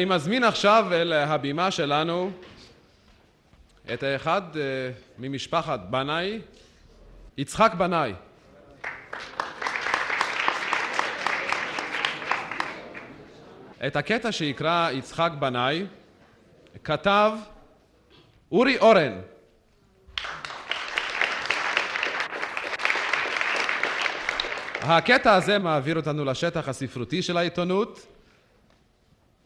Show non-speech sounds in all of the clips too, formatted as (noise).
אני מזמין עכשיו אל הבימה שלנו את האחד אה, ממשפחת בנאי, יצחק בנאי. את הקטע שיקרא יצחק בנאי כתב אורי אורן. הקטע הזה מעביר אותנו לשטח הספרותי של העיתונות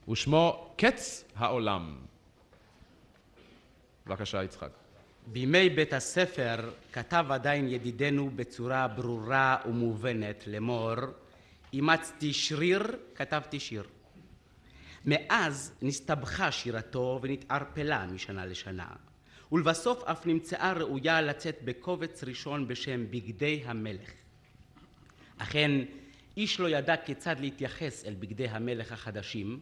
ושמו קץ העולם. בבקשה, יצחק. בימי בית הספר כתב עדיין ידידנו בצורה ברורה ומובנת לאמור אימצתי שריר, כתבתי שיר. מאז נסתבכה שירתו ונתערפלה משנה לשנה ולבסוף אף נמצאה ראויה לצאת בקובץ ראשון בשם בגדי המלך. אכן איש לא ידע כיצד להתייחס אל בגדי המלך החדשים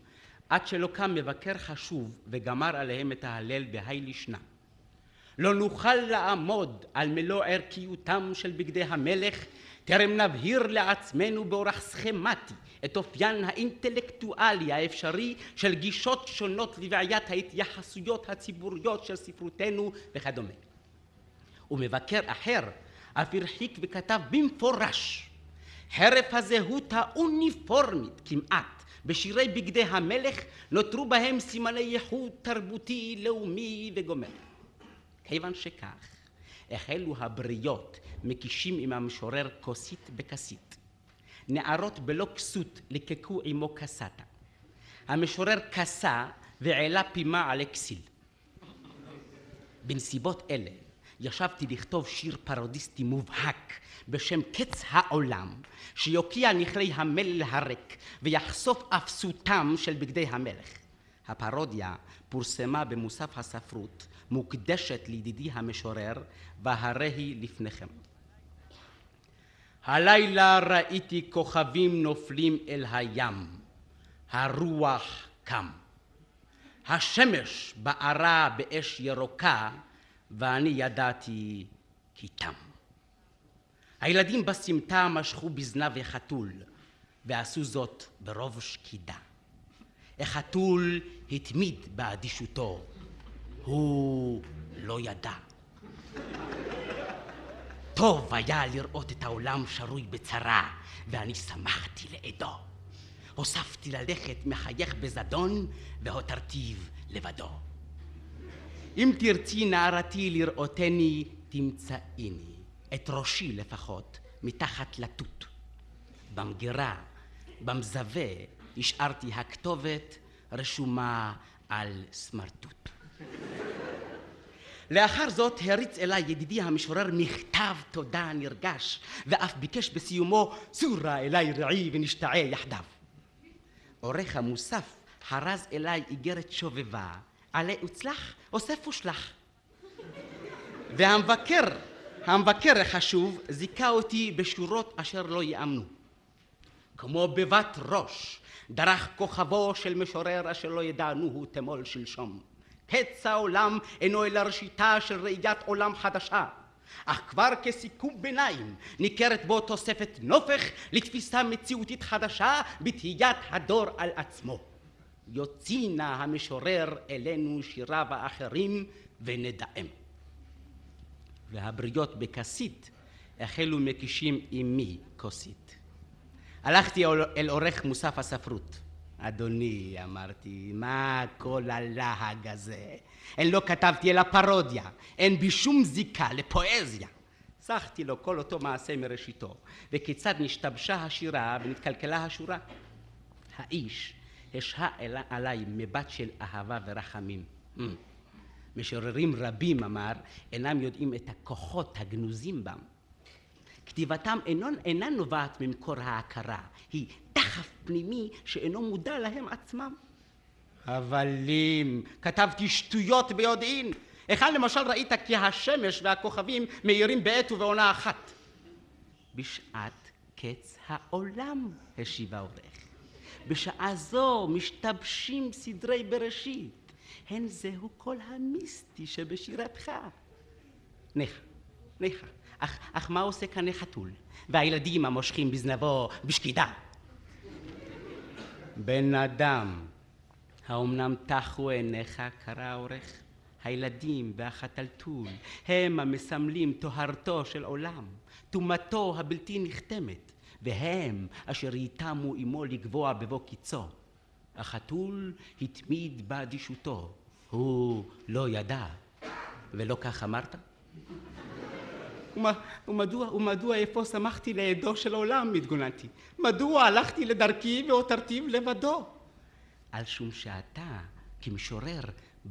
עד שלא קם מבקר חשוב וגמר עליהם את ההלל בהאי לישנא. לא נוכל לעמוד על מלוא ערכיותם של בגדי המלך טרם נבהיר לעצמנו באורח סכמטי את אופיין האינטלקטואלי האפשרי של גישות שונות לבעיית ההתייחסויות הציבוריות של ספרותנו וכדומה. ומבקר אחר אף הרחיק וכתב במפורש חרף הזהות האוניפורמית כמעט בשירי בגדי המלך נותרו בהם סימני ייחוד תרבותי, לאומי וגומר. כיוון שכך, החלו הבריות מקישים עם המשורר כוסית בכסית. נערות בלא כסות ליקקו עמו כסתה. המשורר כסה והעלה פימה על אקסיל. בנסיבות אלה ישבתי לכתוב שיר פרודיסטי מובהק בשם קץ העולם שיוקיע נכלי המלל הריק ויחשוף אפסותם של בגדי המלך. הפרודיה פורסמה במוסף הספרות מוקדשת לידידי המשורר והרי היא לפניכם. הלילה ראיתי כוכבים נופלים אל הים, הרוח קם. השמש בערה באש ירוקה ואני ידעתי כי תם. הילדים בסמטה משכו בזנב החתול ועשו זאת ברוב שקידה. החתול התמיד באדישותו, הוא לא ידע. טוב היה לראות את העולם שרוי בצרה, ואני שמחתי לעדו. הוספתי ללכת מחייך בזדון, והותרתיו לבדו. אם תרצי נערתי לראותני, תמצאיני, את ראשי לפחות, מתחת לתות. במגירה, במזווה, השארתי הכתובת רשומה על סמרטוט. לאחר זאת הריץ אליי ידידי המשורר מכתב תודה נרגש, ואף ביקש בסיומו סורה אליי רעי ונשתעה יחדיו. עורך המוסף חרז אליי איגרת שובבה, עלי וצלח, אוסף ושלח. והמבקר, המבקר החשוב, זיכה אותי בשורות אשר לא יאמנו. כמו בבת ראש, דרך כוכבו של משורר אשר לא ידענוהו תמול שלשום. קץ העולם אינו אלא ראשיתה של ראיית עולם חדשה. אך כבר כסיכום ביניים ניכרת בו תוספת נופך לתפיסה מציאותית חדשה בתהיית הדור על עצמו. יוציא נא המשורר אלינו שיריו האחרים ונדאם. והבריות בכסית החלו מקישים עמי כוסית. הלכתי אל עורך מוסף הספרות. אדוני, אמרתי, מה כל הלהג הזה? אין לא כתבתי אלא פרודיה, אין בי שום זיקה לפואזיה. סחתי לו כל אותו מעשה מראשיתו, וכיצד נשתבשה השירה ונתקלקלה השורה. האיש השהה עליי מבט של אהבה ורחמים. Hmm. משוררים רבים, אמר, אינם יודעים את הכוחות הגנוזים בם. כתיבתם אינו, אינה נובעת ממקור ההכרה, היא דחף פנימי שאינו מודע להם עצמם. אבל אם כתבתי שטויות ביודעין, היכן למשל ראית כי השמש והכוכבים מאירים בעת ובעונה אחת? בשעת קץ העולם, השיב העורך. בשעה זו משתבשים סדרי בראשית. הן זהו כל המיסטי שבשירתך. ניחא, ניחא. אך, אך מה עושה כאן החתול? והילדים המושכים בזנבו בשקידה. בן אדם, האומנם טחו עיניך, קרא העורך? הילדים והחתלתול הם המסמלים טוהרתו של עולם, טומאתו הבלתי נחתמת, והם אשר ייתמו עמו לגבוה בבוא קיצו. החתול התמיד באדישותו, הוא לא ידע, ולא כך אמרת? ומדוע, ומדוע איפה שמחתי לעדו של עולם, התגוננתי? מדוע הלכתי לדרכי והותרתיו לבדו? על שום שאתה, כמשורר,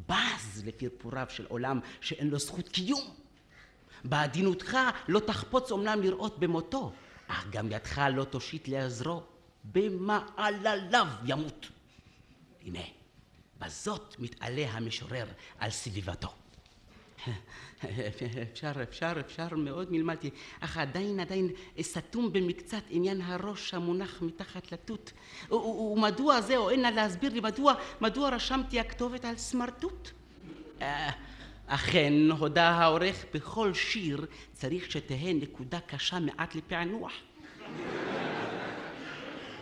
בז לפרפוריו של עולם שאין לו זכות קיום. בעדינותך לא תחפוץ אומנם לראות במותו, אך גם ידך לא תושיט לעזרו, במעלליו ימות. הנה, בזאת מתעלה המשורר על סביבתו. (laughs) אפשר, אפשר, אפשר מאוד מלמדתי, אך עדיין, עדיין סתום במקצת עניין הראש המונח מתחת לתות. ומדוע זה, או אין לה להסביר לי, מדוע, מדוע רשמתי הכתובת על סמרטוט? אה, אכן, הודה העורך, בכל שיר צריך שתהא נקודה קשה מעט לפענוח.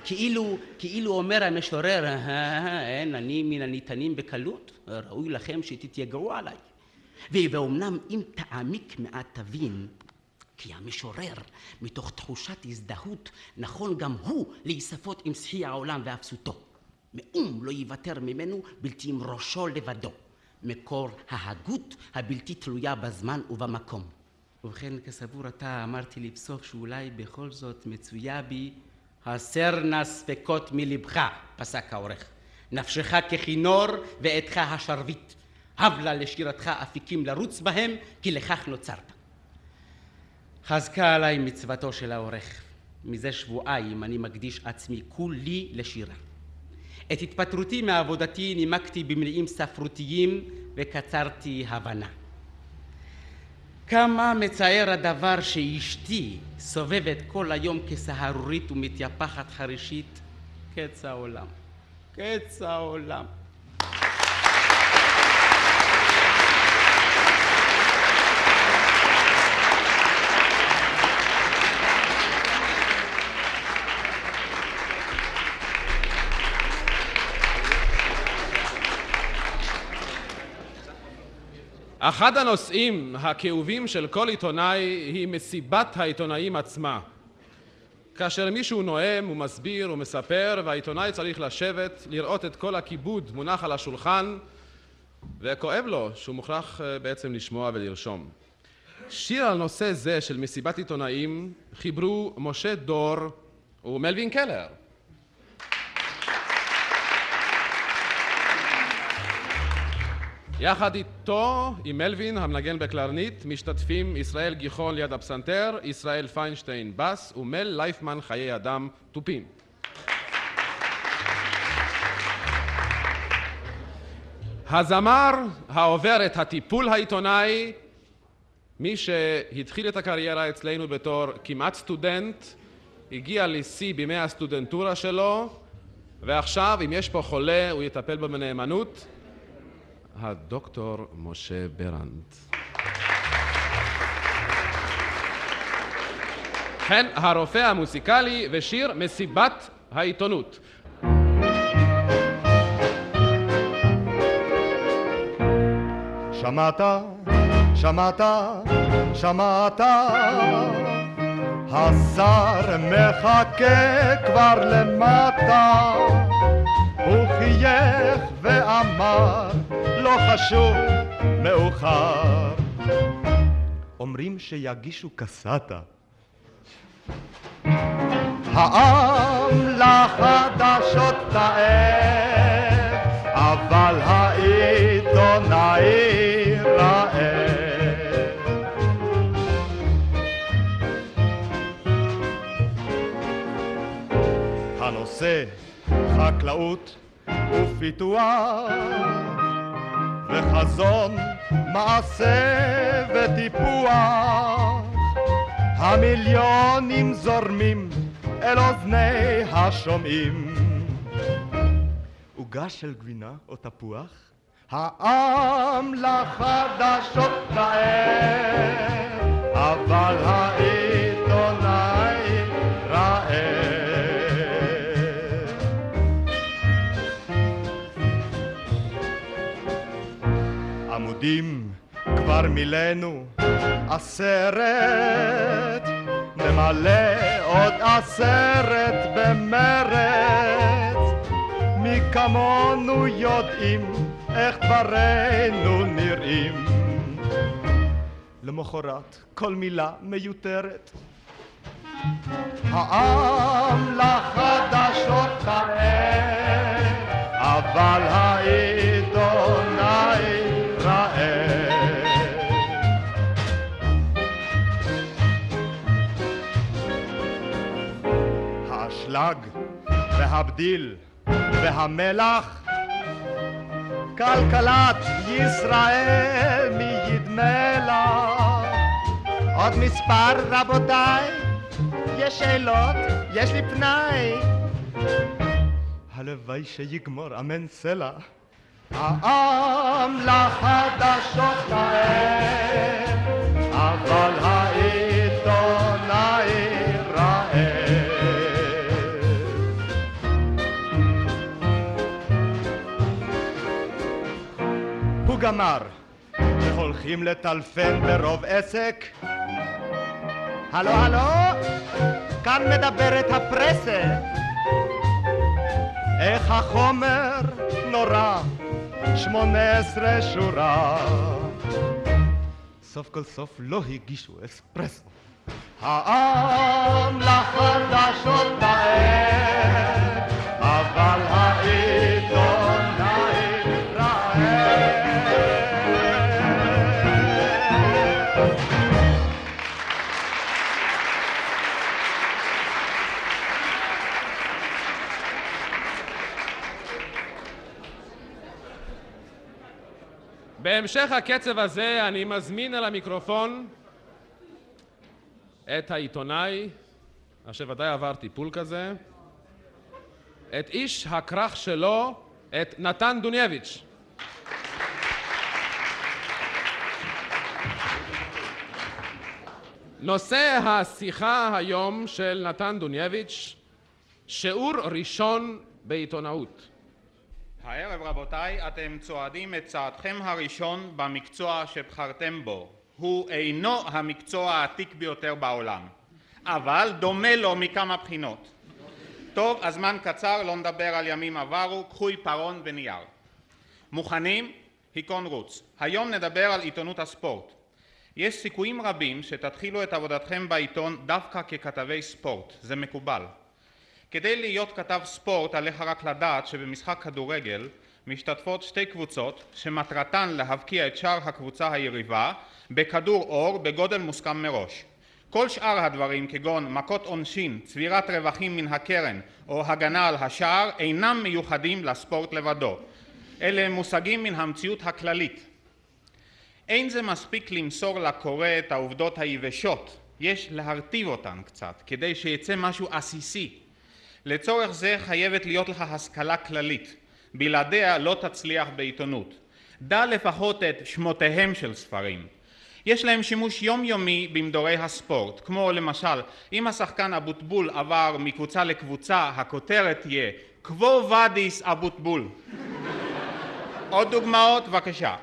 כאילו, כאילו אומר המשורר, "אה, אין, אני מן הניתנים בקלות, ראוי לכם שתתייגעו עליי. ואומנם אם תעמיק מעט תבין, כי המשורר, מתוך תחושת הזדהות, נכון גם הוא להיספות עם סחי העולם ואפסותו. מאום לא ייוותר ממנו בלתי עם ראשו לבדו. מקור ההגות הבלתי תלויה בזמן ובמקום. ובכן, כסבור אתה, אמרתי לבסוף שאולי בכל זאת מצויה בי הסר נא ספקות מלבך, פסק העורך. נפשך ככינור ועדך השרביט. הב לה לשירתך אפיקים לרוץ בהם, כי לכך נוצרת. חזקה עליי מצוותו של העורך. מזה שבועיים אני מקדיש עצמי כולי לשירה. את התפטרותי מעבודתי נימקתי במניעים ספרותיים וקצרתי הבנה. כמה מצער הדבר שאשתי סובבת כל היום כסהרורית ומתייפחת חרישית, קץ העולם. קץ העולם. אחד הנושאים הכאובים של כל עיתונאי היא מסיבת העיתונאים עצמה. כאשר מישהו נואם ומסביר ומספר והעיתונאי צריך לשבת, לראות את כל הכיבוד מונח על השולחן וכואב לו שהוא מוכרח אה, בעצם לשמוע ולרשום. שיר על נושא זה של מסיבת עיתונאים חיברו משה דור ומלווין קלר. יחד איתו, עם מלווין המנגן בקלרנית, משתתפים ישראל גיחון ליד הפסנתר, ישראל פיינשטיין בס ומל לייפמן חיי אדם תופים. הזמר העובר את הטיפול העיתונאי, מי שהתחיל את הקריירה אצלנו בתור כמעט סטודנט, הגיע לשיא בימי הסטודנטורה שלו, ועכשיו, אם יש פה חולה, הוא יטפל בו בנאמנות. הדוקטור משה ברנד. כן, הרופא המוסיקלי ושיר מסיבת העיתונות. שמעת, שמעת, שמעת, השר מחכה כבר למטה, הוא חייך ואמר, לא חשוב, מאוחר. אומרים שיגישו קסטה. העם לחדשות תאר, אבל העיתונאי רעב. הנושא חקלאות ופיתוח וחזון מעשה וטיפוח המיליונים זורמים אל אוזני השומעים עוגה של גבינה או תפוח? העם לחדשות תאר אבל העיתונאי עמודים כבר מילאנו עשרת נמלא עוד עשרת במרץ. מי כמונו יודעים איך דברינו נראים. למחרת כל מילה מיותרת. העם לחדשות תראה אבל העיתונאי והבדיל והמלח כלכלת ישראל מי ידמה לך עוד מספר רבותיי יש שאלות, יש לי פנאי הלוואי שיגמור אמן סלע. העם לחדשות תאר אבל העיתונאי גמר והולכים לטלפן ברוב עסק. הלו הלו כאן מדברת הפרסה. איך החומר נורא שמונה עשרה שורה. סוף כל סוף לא הגישו אספרסו העם לחדשות תאר בהמשך הקצב הזה אני מזמין אל המיקרופון את העיתונאי, אשר ודאי עבר טיפול כזה, את איש הכרך שלו, את נתן דונייביץ'. נושא השיחה היום של נתן דונייביץ', שיעור ראשון בעיתונאות. הערב רבותיי, אתם צועדים את צעדכם הראשון במקצוע שבחרתם בו. הוא אינו המקצוע העתיק ביותר בעולם, אבל דומה לו מכמה בחינות. טוב, הזמן קצר, לא נדבר על ימים עברו, קחו עיפרון ונייר. מוכנים? היכון רוץ. היום נדבר על עיתונות הספורט. יש סיכויים רבים שתתחילו את עבודתכם בעיתון דווקא ככתבי ספורט, זה מקובל. כדי להיות כתב ספורט עליך רק לדעת שבמשחק כדורגל משתתפות שתי קבוצות שמטרתן להבקיע את שער הקבוצה היריבה בכדור אור בגודל מוסכם מראש. כל שאר הדברים כגון מכות עונשין, צבירת רווחים מן הקרן או הגנה על השער אינם מיוחדים לספורט לבדו. אלה הם מושגים מן המציאות הכללית. אין זה מספיק למסור לקורא את העובדות היבשות, יש להרטיב אותן קצת כדי שיצא משהו עסיסי. לצורך זה חייבת להיות לך השכלה כללית, בלעדיה לא תצליח בעיתונות. דע לפחות את שמותיהם של ספרים. יש להם שימוש יומיומי במדורי הספורט, כמו למשל אם השחקן אבוטבול עבר מקבוצה לקבוצה הכותרת תהיה קוו ואדיס אבוטבול. (laughs) עוד דוגמאות בבקשה.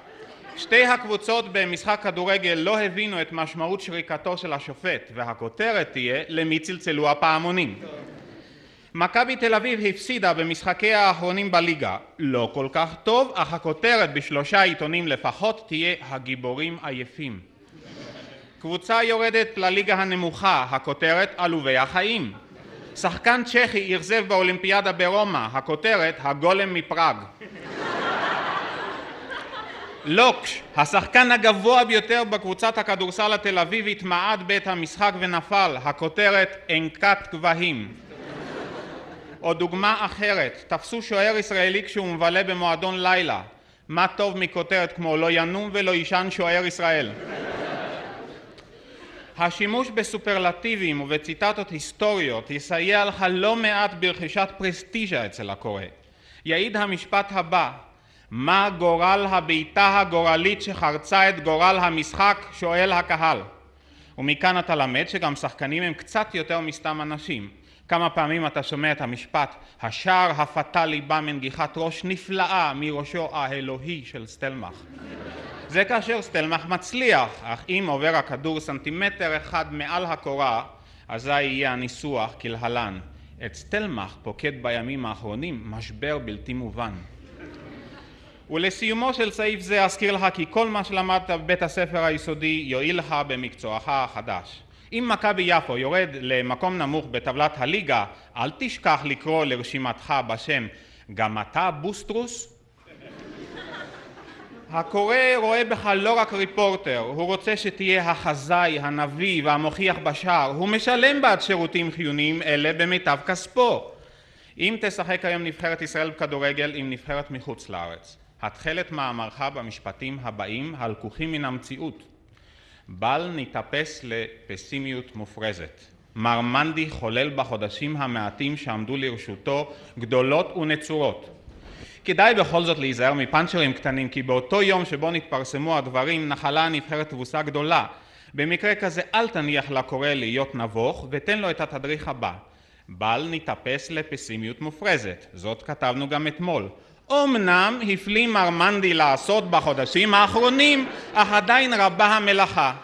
שתי הקבוצות במשחק כדורגל לא הבינו את משמעות שריקתו של השופט והכותרת תהיה למי צלצלו הפעמונים. מכבי תל אביב הפסידה במשחקיה האחרונים בליגה. לא כל כך טוב, אך הכותרת בשלושה עיתונים לפחות תהיה הגיבורים עייפים. קבוצה יורדת לליגה הנמוכה, הכותרת עלובי החיים. שחקן צ'כי אכזב באולימפיאדה ברומא, הכותרת הגולם מפראג. לוקש, השחקן הגבוה ביותר בקבוצת הכדורסל התל אביבית מעד בעת המשחק ונפל, הכותרת אנקת גבהים. או דוגמה אחרת, תפסו שוער ישראלי כשהוא מבלה במועדון לילה. מה טוב מכותרת כמו לא ינום ולא יישן שוער ישראל. השימוש בסופרלטיבים ובציטטות היסטוריות יסייע לך לא מעט ברכישת פרסטיז'ה אצל הקורא. יעיד המשפט הבא: מה גורל הבעיטה הגורלית שחרצה את גורל המשחק? שואל הקהל. ומכאן אתה למד שגם שחקנים הם קצת יותר מסתם אנשים. כמה פעמים אתה שומע את המשפט השער הפטאלי בא מנגיחת ראש נפלאה מראשו האלוהי של סטלמך. זה כאשר סטלמך מצליח, אך אם עובר הכדור סנטימטר אחד מעל הקורה, אזי יהיה הניסוח כלהלן: את סטלמך פוקד בימים האחרונים משבר בלתי מובן. ולסיומו של סעיף זה אזכיר לך כי כל מה שלמדת בבית הספר היסודי יועיל לך במקצועך החדש. אם מכבי יפו יורד למקום נמוך בטבלת הליגה, אל תשכח לקרוא לרשימתך בשם גם אתה בוסטרוס? הקורא רואה בך לא רק ריפורטר, הוא רוצה שתהיה החזאי, הנביא והמוכיח בשער, הוא משלם בעד שירותים חיוניים אלה במיטב כספו. אם תשחק היום נבחרת ישראל בכדורגל עם נבחרת מחוץ לארץ, התחל את מאמרך במשפטים הבאים הלקוחים מן המציאות. בל ניתפס לפסימיות מופרזת. מר מנדי חולל בחודשים המעטים שעמדו לרשותו גדולות ונצורות. כדאי בכל זאת להיזהר מפאנצ'רים קטנים כי באותו יום שבו נתפרסמו הדברים נחלה הנבחרת תבוסה גדולה. במקרה כזה אל תניח לקורא להיות נבוך ותן לו את התדריך הבא בל ניתפס לפסימיות מופרזת, זאת כתבנו גם אתמול. אמנם הפליא מר מנדי לעשות בחודשים האחרונים, אך עדיין רבה המלאכה.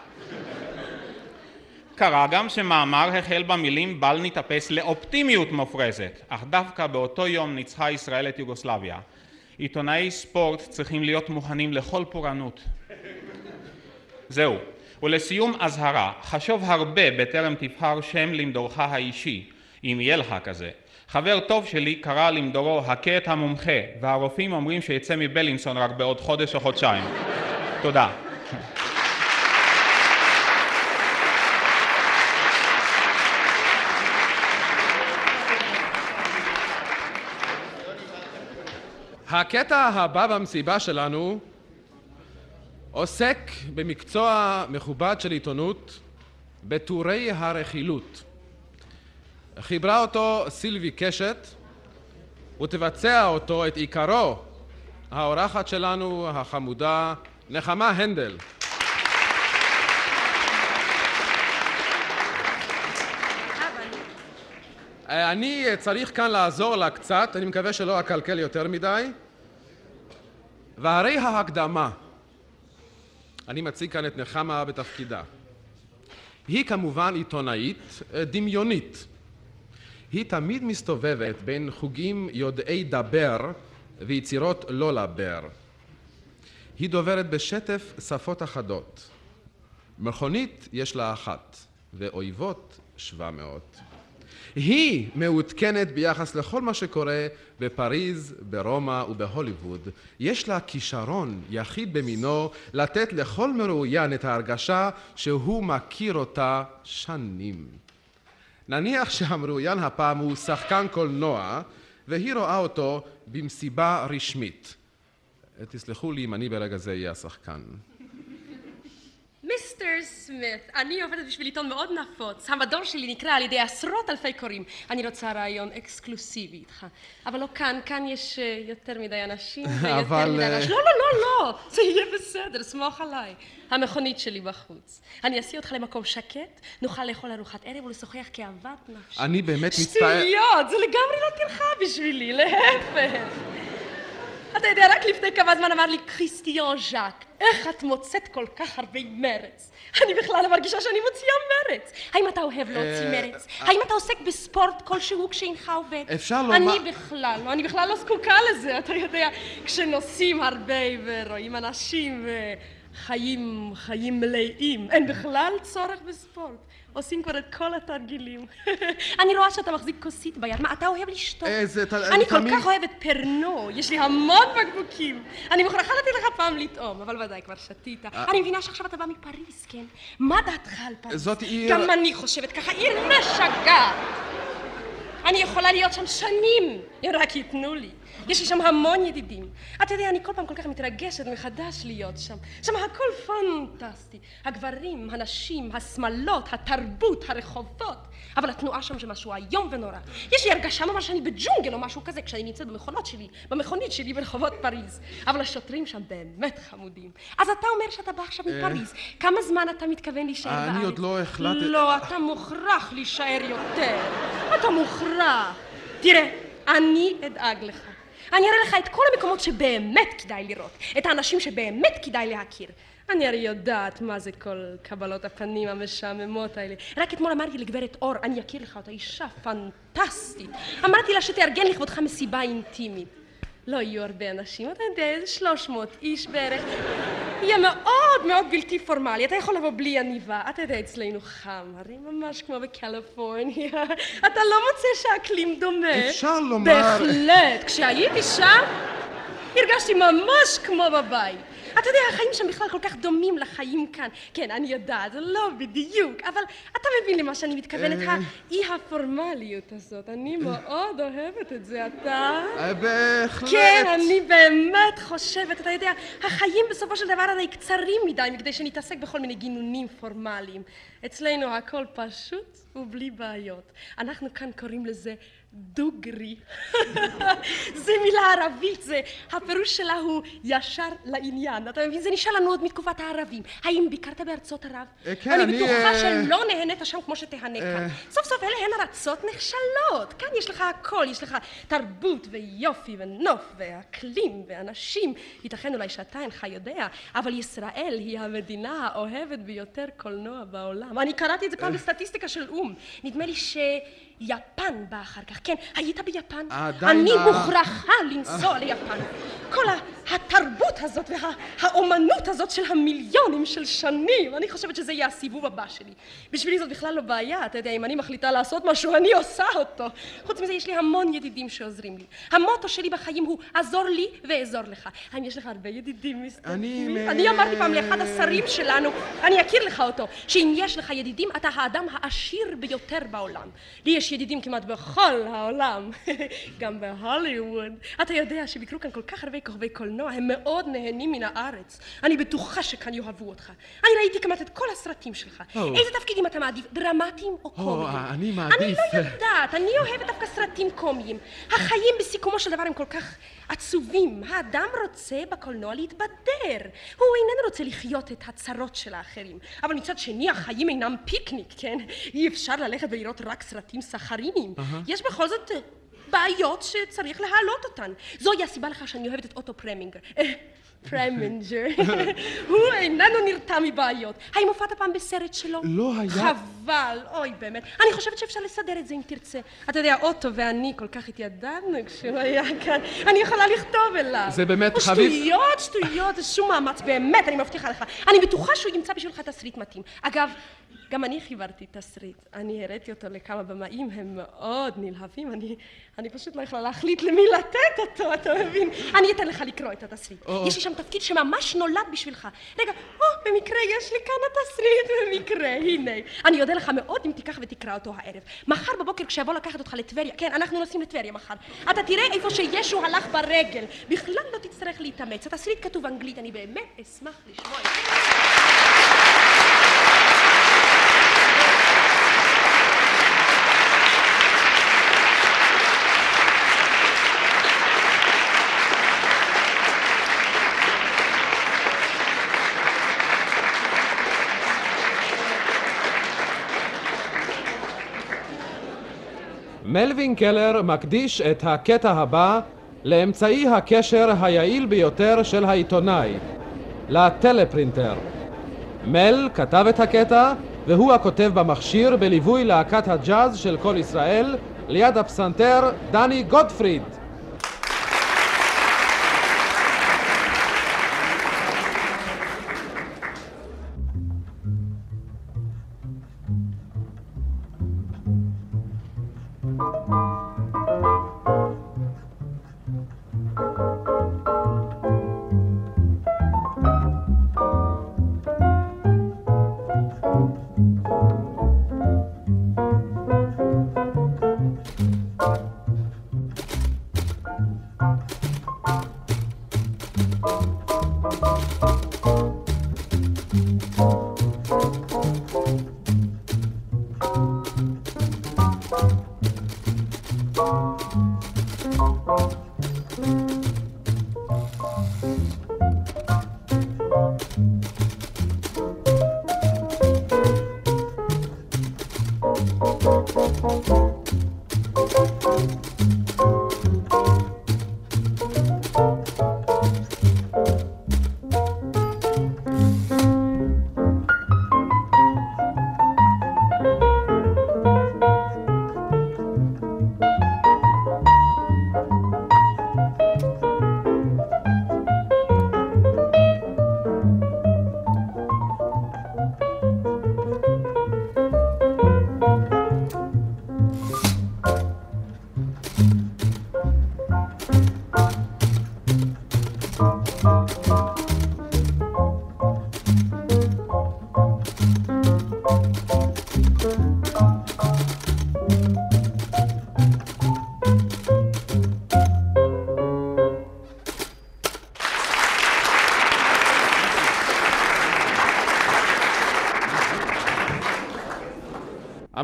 קרה גם שמאמר החל במילים בל ניתפס לאופטימיות מופרזת, אך דווקא באותו יום ניצחה ישראל את יוגוסלביה. עיתונאי ספורט צריכים להיות מוכנים לכל פורענות. זהו. ולסיום אזהרה, חשוב הרבה בטרם תבחר שם למדורך האישי, אם יהיה לך כזה. חבר טוב שלי קרא למדורו הכה את המומחה, והרופאים אומרים שיצא מבלינסון רק בעוד חודש או חודשיים. (laughs) תודה. הקטע הבא במסיבה שלנו עוסק במקצוע מכובד של עיתונות בטורי הרכילות. חיברה אותו סילבי קשת ותבצע אותו, את עיקרו, האורחת שלנו החמודה נחמה הנדל. אני צריך כאן לעזור לה קצת, אני מקווה שלא אקלקל יותר מדי. והרי ההקדמה, אני מציג כאן את נחמה בתפקידה. היא כמובן עיתונאית דמיונית. היא תמיד מסתובבת בין חוגים יודעי דבר ויצירות לא לבר. היא דוברת בשטף שפות אחדות. מכונית יש לה אחת, ואויבות שבע מאות. היא מעודכנת ביחס לכל מה שקורה בפריז, ברומא ובהוליווד. יש לה כישרון יחיד במינו לתת לכל מרואיין את ההרגשה שהוא מכיר אותה שנים. נניח שהמרואיין הפעם הוא שחקן קולנוע והיא רואה אותו במסיבה רשמית. תסלחו לי אם אני ברגע זה אהיה השחקן. מיסטר סמית, אני עובדת בשביל עיתון מאוד נפוץ. המדור שלי נקרא על ידי עשרות אלפי קוראים. אני רוצה רעיון אקסקלוסיבי איתך. אבל לא כאן, כאן יש אה, יותר מדי אנשים (laughs) ויותר מדי אה, אנשים. לא, לא, לא, לא, זה יהיה בסדר, סמוך עליי. המכונית שלי בחוץ. אני אסיע אותך למקום שקט, נוכל לאכול ארוחת ערב ולשוחח כאוות נפשי. אני באמת מצטער... שטויות, זה לגמרי לא טרחה בשבילי, להפך. אתה יודע, רק לפני כמה זמן אמר לי כריסטיאן ז'אק, איך את מוצאת כל כך הרבה מרץ? אני בכלל לא מרגישה שאני מוציאה מרץ. האם אתה אוהב להוציא אה, מרץ? האם אתה עוסק בספורט כלשהו כשאינך עובד? אפשר לומר- אני בכלל לא, אני בכלל לא זקוקה לזה, אתה יודע, כשנוסעים הרבה ורואים אנשים. חיים, חיים מלאים, אין בכלל צורך בספורט. עושים כבר את כל התרגילים. (laughs) אני רואה שאתה מחזיק כוסית ביד, מה, אתה אוהב לשתות? איזה, ת- אני כל כך אוהבת פרנו, יש לי המון בקבוקים. אני מוכרחה לתת לך פעם לטעום, אבל ודאי כבר שתית. אני מבינה שעכשיו אתה בא מפריז, כן? מה דעתך על פריז? זאת עיר- גם אני חושבת ככה, עיר משגעת. אני יכולה להיות שם שנים, אם רק ייתנו לי. יש לי שם המון ידידים. אתה יודע, אני כל פעם כל כך מתרגשת מחדש להיות שם. שם הכל פנטסטי. הגברים, הנשים, השמלות, התרבות, הרחובות. אבל התנועה שם זה משהו איום ונורא. יש לי הרגשה ממש שאני בג'ונגל או משהו כזה כשאני נמצאת במכונות שלי, במכונית שלי ברחובות פריז. אבל השוטרים שם באמת חמודים. אז אתה אומר שאתה בא עכשיו מפריז. כמה זמן אתה מתכוון להישאר אה, אני בארץ? עוד לא החלטתי- לא, אתה מוכרח להישאר יותר. אתה מוכרח. תראה, אני אדאג לך. אני אראה לך את כל המקומות שבאמת כדאי לראות. את האנשים שבאמת כדאי להכיר. אני הרי יודעת מה זה כל קבלות הפנים המשעממות האלה. רק אתמול אמרתי לגברת אור, אני אכיר לך אותה, אישה פנטסטית. אמרתי לה שתארגן לכבודך מסיבה אינטימית. לא יהיו הרבה אנשים, אתה יודע, איזה 300 איש בערך. יהיה מאוד מאוד בלתי פורמלי, אתה יכול לבוא בלי עניבה. אתה יודע, אצלנו חם, הרי ממש כמו בקליפורניה. (laughs) אתה לא מוצא שהאקלים דומה. אפשר לומר- בהחלט. כשהייתי שם, הרגשתי ממש כמו בבית. אתה יודע, החיים שם בכלל כל כך דומים לחיים כאן. כן, אני יודעת, זה לא בדיוק, אבל אתה מבין למה שאני מתכוונת, אה. האי הפורמליות הזאת. אני מאוד אוהבת את זה, אתה? אה, בהחלט. כן, אני באמת חושבת, אתה יודע, החיים בסופו של דבר הרי קצרים מדי מכדי שנתעסק בכל מיני גינונים פורמליים. אצלנו הכל פשוט ובלי בעיות. אנחנו כאן קוראים לזה דוגרי. (laughs) זה מילה ערבית, זה, הפירוש שלה הוא ישר לעניין. אתה מבין? זה נשאר לנו עוד מתקופת הערבים. האם ביקרת בארצות ערב? אה, כן, אני אני, בטוחה אה, שלא נהנית שם כמו שתהנה כאן. אה. סוף סוף אלה הן ארצות נחשלות. כאן יש לך הכל, יש לך תרבות ויופי ונוף ואקלים ואנשים. ייתכן אולי שאתה אינך יודע, אבל ישראל היא המדינה האוהבת ביותר קולנוע בעולם. אני קראתי את זה פעם בסטטיסטיקה של או"ם. נדמה לי שיפן באה אחר כך. כן, היית ביפן? עדיין אני ה- מוכרחה לנסוע ליפן. כל התרבות הזאת והאומנות הזאת של המיליונים של שנים, אני חושבת שזה יהיה הסיבוב הבא שלי. בשבילי זאת בכלל לא בעיה, אתה יודע, אם אני מחליטה לעשות משהו, אני עושה אותו. חוץ מזה, יש לי המון ידידים שעוזרים לי. המוטו שלי בחיים הוא, עזור לי ואעזור לך. האם יש לך הרבה ידידים מסתכלים? אני מ- אני אמרתי פעם לאחד השרים שלנו, אני אכיר לך אותו, שאם יש לך ידידים, אתה האדם העשיר ביותר בעולם. לי יש ידידים כמעט בכל העולם, (laughs) גם בהוליווד. אתה יודע שביקרו כאן כל כך הרבה כוכבי קולנוע, הם מאוד נהנים מן הארץ. אני בטוחה שכאן יאהבו אותך. אני ראיתי כמעט את כל הסרטים שלך. או. איזה תפקידים אתה מעדיף, דרמטיים או קומיים? אני אני מעדיף, לא אה, יודעת, אני אוהבת דווקא סרטים קומיים. החיים בסיכומו של דבר הם כל כך עצובים. האדם רוצה בקולנוע להתבדר. הוא איננו רוצה לחיות את הצרות של האחרים. אבל מצד שני, החיים אינם פיקניק, כן? אי אפשר ללכת ולראות רק סרטים סכריניים. יש בכל זאת בעיות שצריך להעלות אותן. זוהי הסיבה לכך שאני אוהבת את אוטו פרמינגר. אה, פרמינג'ר. (laughs) הוא איננו נרתע מבעיות. האם הופעת פעם בסרט שלו? לא היה. חבל, אוי באמת. אני חושבת שאפשר לסדר את זה אם תרצה. אתה יודע, אוטו ואני כל כך התיידדנו כשהוא היה כאן. אני יכולה לכתוב אליו. זה באמת חביב- שטויות, שטויות, זה שום מאמץ, באמת, אני מבטיחה לך. אני בטוחה שהוא ימצא בשבילך תסריט מתאים. אגב, גם אני חיברתי תסריט. אני הראיתי אותו לכמה במאים, הם מאוד נלהבים. אני, אני פשוט לא יכולה להחליט למי לתת אותו, אתה מבין? אני אתן לך לקרוא את התסריט. או. יש לי שם תפקיד שממש נולד בשבילך. רגע, או, במקרה יש לי כאן התסריט, במקרה, הנה. אני אודה לך מאוד אם תיקח ותקרא אותו הערב. מחר בבוקר כשאבוא לקחת אותך לטבריה, כן, אנחנו נוסעים לטבריה מחר. אתה תראה איפה שישו הלך ברגל. בכלל לא תצטרך להתאמץ. התסריט כתוב אנגלית, אני באמת אשמח לשמוע את זה. מלווין קלר מקדיש את הקטע הבא לאמצעי הקשר היעיל ביותר של העיתונאי, לטלפרינטר. מל כתב את הקטע, והוא הכותב במכשיר בליווי להקת הג'אז של כל ישראל, ליד הפסנתר דני גוטפריד.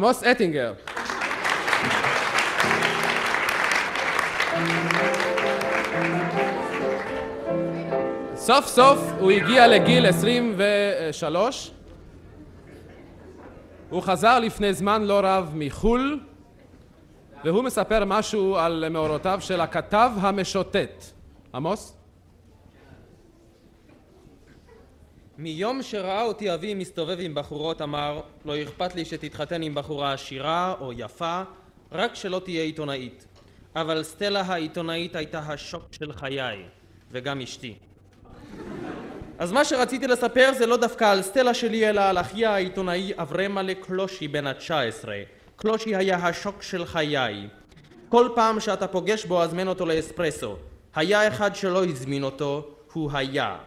עמוס אטינגר. סוף סוף הוא הגיע לגיל 23. הוא חזר לפני זמן לא רב מחו"ל, והוא מספר משהו על מאורותיו של הכתב המשוטט. עמוס? מיום שראה אותי אבי מסתובב עם בחורות אמר לא אכפת לי שתתחתן עם בחורה עשירה או יפה רק שלא תהיה עיתונאית. אבל סטלה העיתונאית הייתה השוק של חיי וגם אשתי. אז מה שרציתי לספר זה לא דווקא על סטלה שלי אלא על אחיה העיתונאי אברמלה קלושי בן התשע עשרה. קלושי היה השוק של חיי. כל פעם שאתה פוגש בו הזמן אותו לאספרסו. היה אחד שלא הזמין אותו הוא היה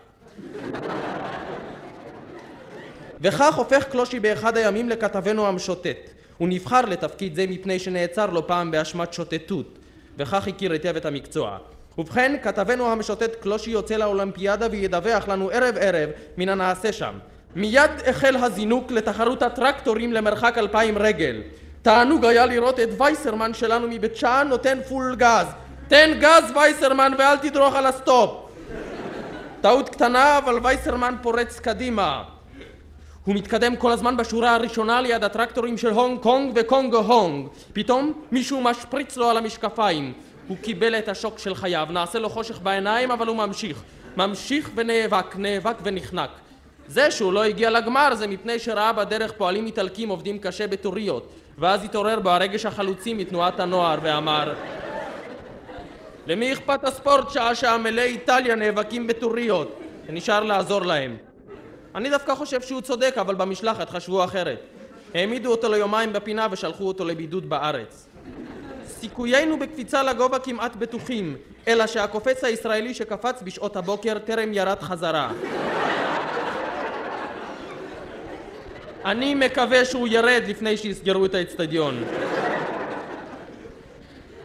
וכך הופך קלושי באחד הימים לכתבנו המשוטט. הוא נבחר לתפקיד זה מפני שנעצר לא פעם באשמת שוטטות, וכך הכיר היטב את המקצוע. ובכן, כתבנו המשוטט קלושי יוצא לאולימפיאדה וידווח לנו ערב ערב מן הנעשה שם. מיד החל הזינוק לתחרות הטרקטורים למרחק אלפיים רגל. תענוג היה לראות את וייסרמן שלנו מבית שאן נותן פול גז. תן גז וייסרמן ואל תדרוך על הסטופ. טעות קטנה אבל וייסרמן פורץ קדימה. הוא מתקדם כל הזמן בשורה הראשונה ליד הטרקטורים של הונג קונג וקונגו הונג. פתאום מישהו משפריץ לו על המשקפיים. הוא קיבל את השוק של חייו, נעשה לו חושך בעיניים אבל הוא ממשיך. ממשיך ונאבק, נאבק ונחנק. זה שהוא לא הגיע לגמר זה מפני שראה בדרך פועלים איטלקים עובדים קשה בטוריות. ואז התעורר בו הרגש החלוצי מתנועת הנוער ואמר למי אכפת הספורט שעה שהמלאי איטליה נאבקים בטוריות? ונשאר לעזור להם. אני דווקא חושב שהוא צודק, אבל במשלחת חשבו אחרת. העמידו אותו ליומיים בפינה ושלחו אותו לבידוד בארץ. סיכויינו בקפיצה לגובה כמעט בטוחים, אלא שהקופץ הישראלי שקפץ בשעות הבוקר טרם ירד חזרה. אני מקווה שהוא ירד לפני שיסגרו את האצטדיון.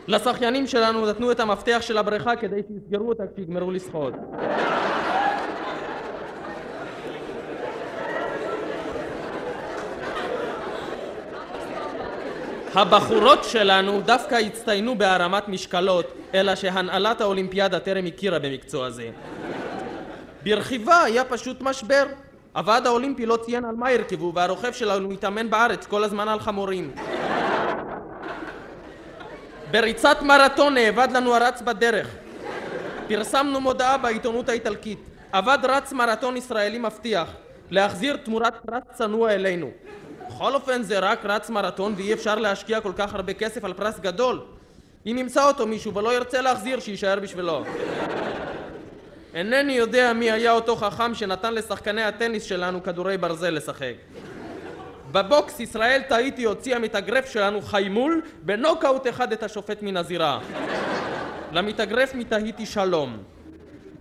לשחיינים שלנו נתנו את המפתח של הבריכה כדי שיסגרו אותה כשיגמרו לשחות. הבחורות שלנו דווקא הצטיינו בהרמת משקלות, אלא שהנהלת האולימפיאדה טרם הכירה במקצוע זה. ברכיבה היה פשוט משבר. הוועד האולימפי לא ציין על מה הרכבו, והרוכב שלנו התאמן בארץ כל הזמן על חמורים. בריצת מרתון נאבד לנו הרץ בדרך. פרסמנו מודעה בעיתונות האיטלקית. אבד רץ מרתון ישראלי מבטיח להחזיר תמורת פרס צנוע אלינו. בכל אופן זה רק רץ מרתון ואי אפשר להשקיע כל כך הרבה כסף על פרס גדול. אם ימצא אותו מישהו ולא ירצה להחזיר, שיישאר בשבילו. אינני יודע מי היה אותו חכם שנתן לשחקני הטניס שלנו כדורי ברזל לשחק. בבוקס ישראל טעיתי הוציא המתאגרף שלנו חיימול בנוקאוט אחד את השופט מן הזירה. למתאגרף מתהיתי שלום.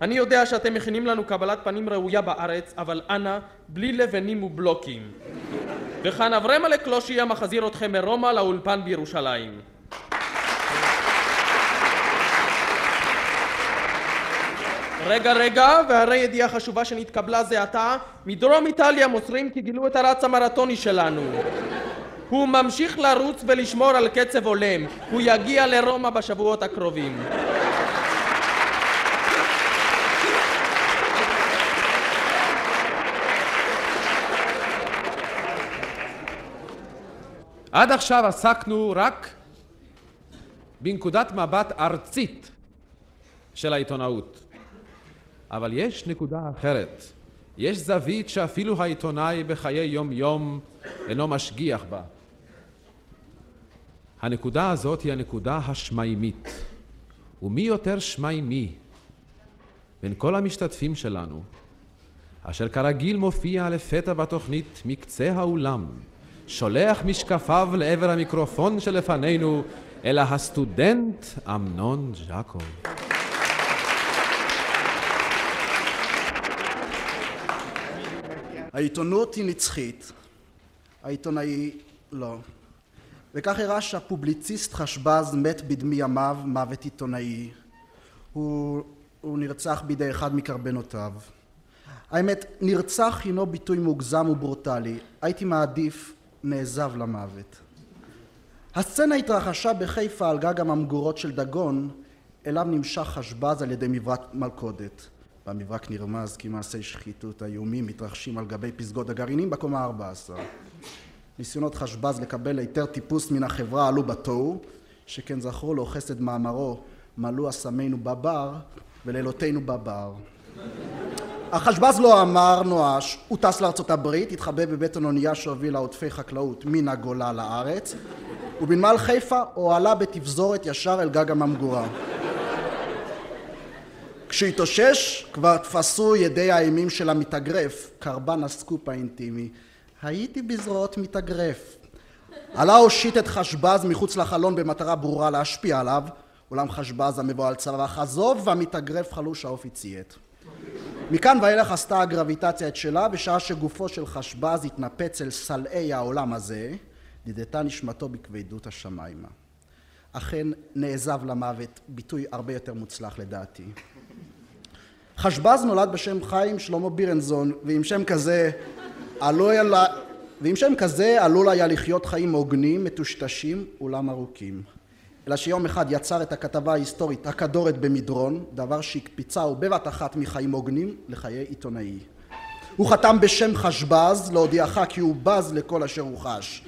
אני יודע שאתם מכינים לנו קבלת פנים ראויה בארץ, אבל אנא, בלי לבנים ובלוקים. וכאן אברמלה קלושי המחזיר אתכם מרומא לאולפן בירושלים. רגע רגע, והרי ידיעה חשובה שנתקבלה זה עתה, מדרום איטליה מוסרים כי גילו את הרץ המרתוני שלנו. הוא ממשיך לרוץ ולשמור על קצב הולם. הוא יגיע לרומא בשבועות הקרובים. עד עכשיו עסקנו רק בנקודת מבט ארצית של העיתונאות. אבל יש נקודה אחרת. יש זווית שאפילו העיתונאי בחיי יום-יום אינו משגיח בה. הנקודה הזאת היא הנקודה השמיימית. ומי יותר שמיימי בין כל המשתתפים שלנו, אשר כרגיל מופיע לפתע בתוכנית מקצה האולם, שולח משקפיו לעבר המיקרופון שלפנינו, אלא הסטודנט אמנון ז'קוב. העיתונות היא נצחית, העיתונאי לא. וכך אירע שהפובליציסט חשבז מת בדמי ימיו מוות עיתונאי. הוא, הוא נרצח בידי אחד מקרבנותיו. האמת, נרצח הינו ביטוי מוגזם וברוטלי. הייתי מעדיף נעזב למוות. הסצנה התרחשה בחיפה על גג הממגורות של דגון, אליו נמשך חשבז על ידי מברק מלכודת. במברק נרמז כי מעשי שחיתות האיומים מתרחשים על גבי פסגות הגרעינים בקומה ה-14. ניסיונות חשבז לקבל היתר טיפוס מן החברה עלו בתוהו, שכן זכרו לו חסד מאמרו מלאו אסמינו בבר ולילותינו בבר. החשבז לא אמר נואש, הוא טס לארצות הברית, התחבא בבטן אונייה שהובילה עודפי חקלאות מן הגולה לארץ, ובנמל חיפה הועלה בתפזורת ישר אל גג הממגורה. כשהתאושש כבר תפסו ידי האימים של המתאגרף, קרבן הסקופ האינטימי. הייתי בזרועות מתאגרף. עלה הושיט את חשבז מחוץ לחלון במטרה ברורה להשפיע עליו, אולם חשבז המבוא על צוואר עזוב והמתאגרף חלוש האופי ציית. מכאן ואילך עשתה הגרביטציה את שלה, בשעה שגופו של חשבז התנפץ אל סלעי העולם הזה, דידתה נשמתו בכבדות השמיימה. אכן נעזב למוות, ביטוי הרבה יותר מוצלח לדעתי. חשבז נולד בשם חיים שלמה בירנזון, ועם שם כזה עלול ועם שם כזה עלול היה לחיות חיים הוגנים, מטושטשים, אולם ארוכים. אלא שיום אחד יצר את הכתבה ההיסטורית הכדורת במדרון, דבר שהקפיצה בבת אחת מחיים הוגנים לחיי עיתונאי. הוא חתם בשם חשבז, להודיעך כי הוא בז לכל אשר הוא חש.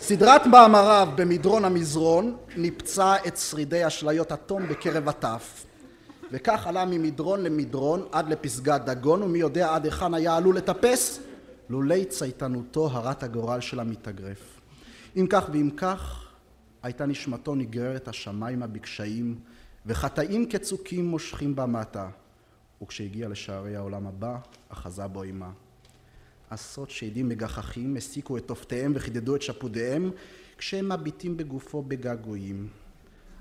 סדרת מאמריו במדרון המזרון ניפצה את שרידי אשליות התום בקרב הטף וכך עלה ממדרון למדרון עד לפסגת דגון ומי יודע עד היכן היה עלול לטפס לולי צייתנותו הרת הגורל של המתאגרף. אם כך ואם כך הייתה נשמתו נגררת השמיימה בקשיים וחטאים כצוקים מושכים בה מטה וכשהגיע לשערי העולם הבא אחזה בו עימה עשרות שדים מגחכים הסיקו את תופתיהם וחידדו את שפודיהם כשהם מביטים בגופו בגעגועים.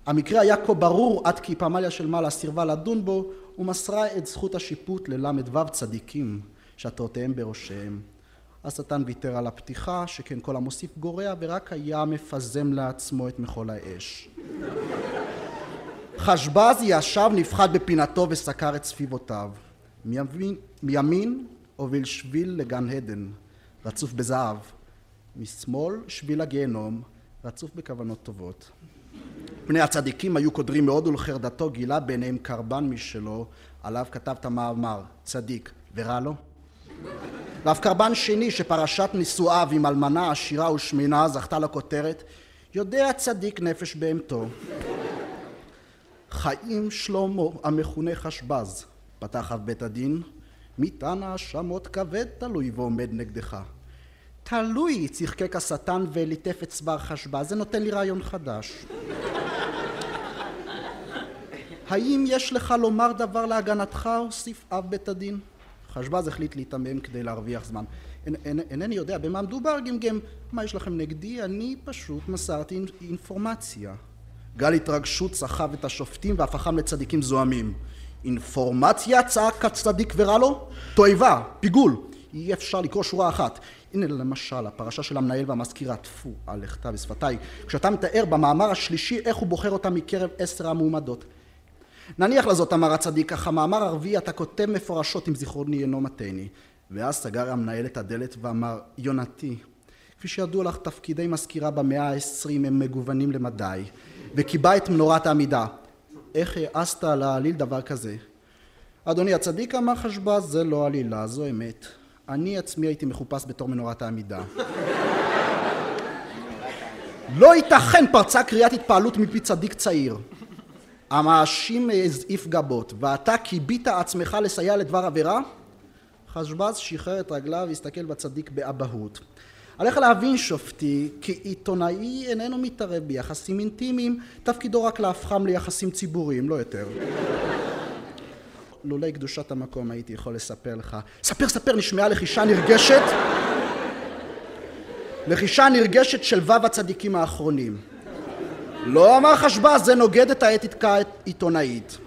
המקרה היה כה ברור עד כי פמליה של מעלה סירבה לדון בו ומסרה את זכות השיפוט לל"ו צדיקים שעטרותיהם בראשיהם. השטן ויתר על הפתיחה שכן כל המוסיף גורע ורק היה מפזם לעצמו את מחול האש. חשבז ישב נפחד בפינתו וסקר את סביבותיו. מימין, הוביל שביל לגן עדן, רצוף בזהב. משמאל שביל הגיהנום, רצוף בכוונות טובות. פני הצדיקים היו קודרים מאוד ולחרדתו גילה ביניהם קרבן משלו, עליו כתב את המאמר, צדיק, ורע לו? ואף קרבן שני שפרשת נישואיו עם אלמנה עשירה ושמנה זכתה לכותרת, יודע צדיק נפש בהמתו. חיים שלמה המכונה חשבז, פתח אב בית הדין, מטען האשמות כבד תלוי ועומד נגדך. תלוי, צחקק השטן וליטף את צוואר חשבה, זה נותן לי רעיון חדש. האם יש לך לומר דבר להגנתך? הוסיף אב בית הדין. חשבז החליט להיתמם כדי להרוויח זמן. אינני יודע במה מדובר גמגם, מה יש לכם נגדי? אני פשוט מסרתי אינפורמציה. גל התרגשות סחב את השופטים והפכם לצדיקים זועמים. אינפורמציה צעק הצדיק ורע לו? תועבה, פיגול. אי אפשר לקרוא שורה אחת. הנה למשל הפרשה של המנהל והמזכירה, טפו על לכתה ושפתיי, כשאתה מתאר במאמר השלישי איך הוא בוחר אותה מקרב עשר המועמדות. נניח לזאת אמר הצדיק, אך המאמר הרביעי אתה כותב מפורשות אם זיכרוני אינו מטעני. ואז סגר המנהל את הדלת ואמר, יונתי, כפי שידוע לך, תפקידי מזכירה במאה העשרים הם מגוונים למדי, וקיבע את מנורת העמידה. איך העזת להעליל דבר כזה? אדוני הצדיק אמר חשבז, זה לא עלילה, זו אמת. אני עצמי הייתי מחופש בתור מנורת העמידה. לא ייתכן פרצה קריאת התפעלות מפי צדיק צעיר. המאשים הזעיף גבות, ואתה כיבית עצמך לסייע לדבר עבירה? חשבז שחרר את רגליו והסתכל בצדיק באבהות. עליך להבין שופטי, כי עיתונאי איננו מתערב ביחסים אינטימיים, תפקידו רק להפכם ליחסים ציבוריים, לא יותר. לולי קדושת המקום הייתי יכול לספר לך. ספר, ספר, נשמעה לחישה נרגשת. לחישה נרגשת של ו' הצדיקים האחרונים. לא אמר חשבז, זה נוגד את האתיקה העיתונאית.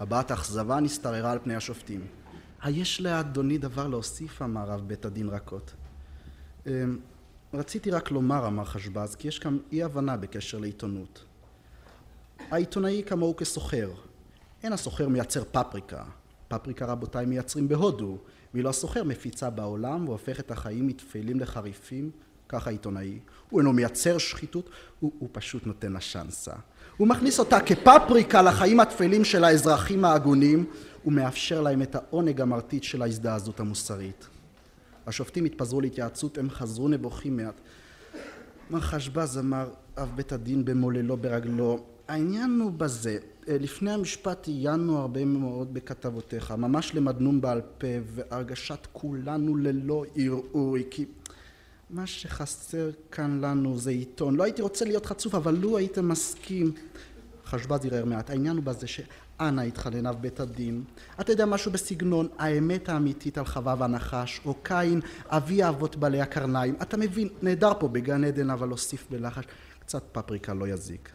הבעת אכזבה נסתררה על פני השופטים. היש לאדוני דבר להוסיף, אמר רב בית הדין רכות. אמ, רציתי רק לומר, אמר חשבז, כי יש כאן אי הבנה בקשר לעיתונות. העיתונאי כמוהו כסוחר. אין הסוחר מייצר פפריקה. פפריקה רבותיי מייצרים בהודו, ואילו הסוחר מפיצה בעולם והופך את החיים מתפלים לחריפים, ככה עיתונאי. הוא אינו מייצר שחיתות, הוא, הוא פשוט נותן לה שאנסה. הוא מכניס אותה כפפריקה לחיים התפלים של האזרחים ההגונים, ומאפשר להם את העונג המרטיט של ההזדעזות המוסרית. השופטים התפזרו להתייעצות, הם חזרו נבוכים מעט. מר חשבז אמר אב בית הדין במוללו ברגלו, העניין הוא בזה, לפני המשפט עיינו הרבה מאוד בכתבותיך, ממש למדנום בעל פה והרגשת כולנו ללא ערעור, כי מה שחסר כאן לנו זה עיתון. לא הייתי רוצה להיות חצוף, אבל לו היית מסכים. חשבז ערער מעט. העניין הוא בזה שאנה התחננה בית הדין. אתה יודע משהו בסגנון האמת האמיתית על חווה והנחש, או קין אבי האבות בעלי הקרניים. אתה מבין, נהדר פה בגן עדן, אבל הוסיף בלחש, קצת פפריקה לא יזיק.